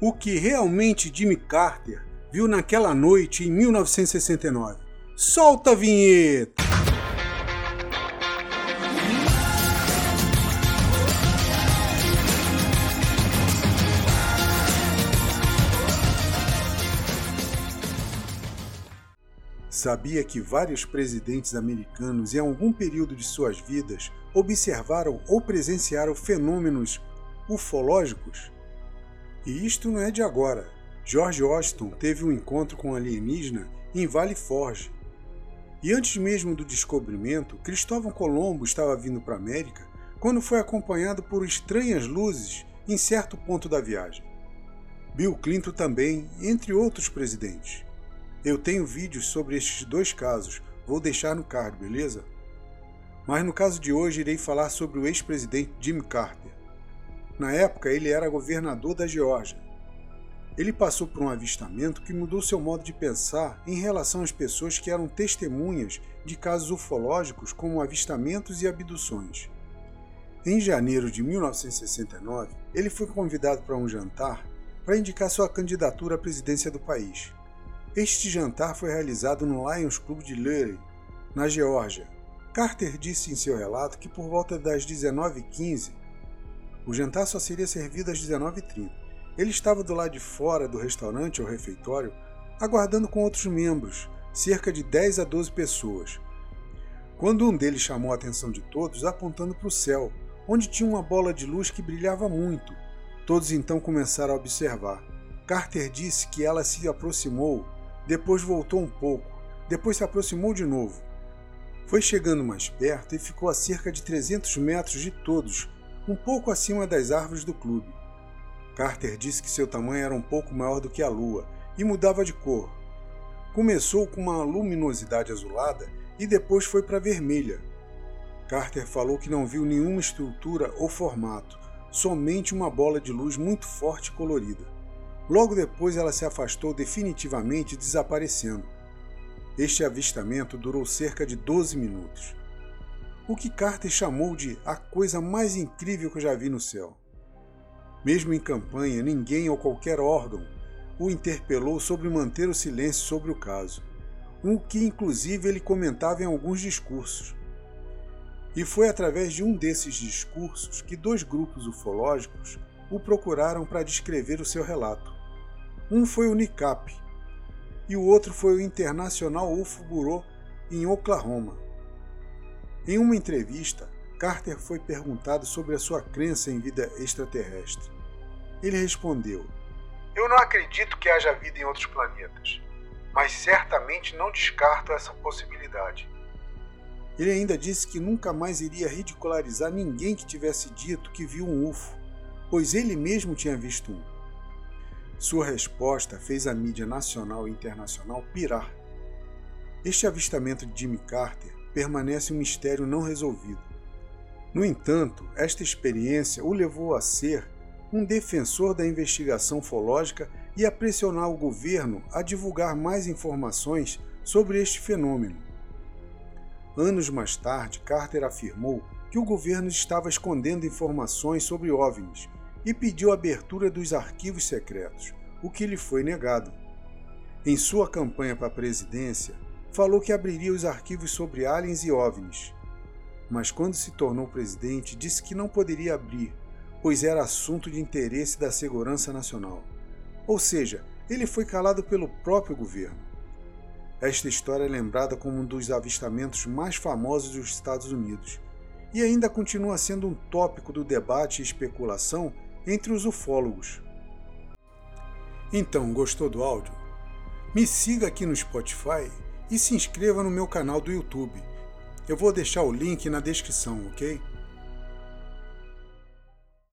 o que realmente Jimmy Carter viu naquela noite em 1969. Solta a vinheta! Sabia que vários presidentes americanos, em algum período de suas vidas, observaram ou presenciaram fenômenos ufológicos? E isto não é de agora. George Washington teve um encontro com um alienígena em Valley Forge. E antes mesmo do descobrimento, Cristóvão Colombo estava vindo para a América quando foi acompanhado por estranhas luzes em certo ponto da viagem. Bill Clinton também, entre outros presidentes. Eu tenho vídeos sobre estes dois casos, vou deixar no card, beleza? Mas no caso de hoje irei falar sobre o ex-presidente Jimmy Carter. Na época ele era governador da Geórgia. Ele passou por um avistamento que mudou seu modo de pensar em relação às pessoas que eram testemunhas de casos ufológicos como avistamentos e abduções. Em janeiro de 1969, ele foi convidado para um jantar para indicar sua candidatura à presidência do país. Este jantar foi realizado no Lions Club de Lurie, na Geórgia. Carter disse em seu relato que por volta das 19h15, o jantar só seria servido às 19h30. Ele estava do lado de fora do restaurante ou refeitório, aguardando com outros membros, cerca de 10 a 12 pessoas. Quando um deles chamou a atenção de todos, apontando para o céu, onde tinha uma bola de luz que brilhava muito. Todos então começaram a observar. Carter disse que ela se aproximou depois voltou um pouco, depois se aproximou de novo. Foi chegando mais perto e ficou a cerca de 300 metros de todos, um pouco acima das árvores do clube. Carter disse que seu tamanho era um pouco maior do que a lua e mudava de cor. Começou com uma luminosidade azulada e depois foi para vermelha. Carter falou que não viu nenhuma estrutura ou formato, somente uma bola de luz muito forte e colorida. Logo depois ela se afastou definitivamente, desaparecendo. Este avistamento durou cerca de 12 minutos. O que Carter chamou de a coisa mais incrível que eu já vi no céu. Mesmo em campanha, ninguém ou qualquer órgão o interpelou sobre manter o silêncio sobre o caso, o que inclusive ele comentava em alguns discursos. E foi através de um desses discursos que dois grupos ufológicos o procuraram para descrever o seu relato. Um foi o NICAP e o outro foi o International UFO Bureau em Oklahoma. Em uma entrevista, Carter foi perguntado sobre a sua crença em vida extraterrestre. Ele respondeu: Eu não acredito que haja vida em outros planetas, mas certamente não descarto essa possibilidade. Ele ainda disse que nunca mais iria ridicularizar ninguém que tivesse dito que viu um UFO, pois ele mesmo tinha visto um. Sua resposta fez a mídia nacional e internacional pirar. Este avistamento de Jimmy Carter permanece um mistério não resolvido. No entanto, esta experiência o levou a ser um defensor da investigação fológica e a pressionar o governo a divulgar mais informações sobre este fenômeno. Anos mais tarde, Carter afirmou que o governo estava escondendo informações sobre OVNIs e pediu a abertura dos arquivos secretos, o que lhe foi negado. Em sua campanha para a presidência, falou que abriria os arquivos sobre aliens e OVNIs. Mas quando se tornou presidente, disse que não poderia abrir, pois era assunto de interesse da segurança nacional. Ou seja, ele foi calado pelo próprio governo. Esta história é lembrada como um dos avistamentos mais famosos dos Estados Unidos e ainda continua sendo um tópico do debate e especulação entre os ufólogos. Então, gostou do áudio? Me siga aqui no Spotify e se inscreva no meu canal do YouTube. Eu vou deixar o link na descrição, ok?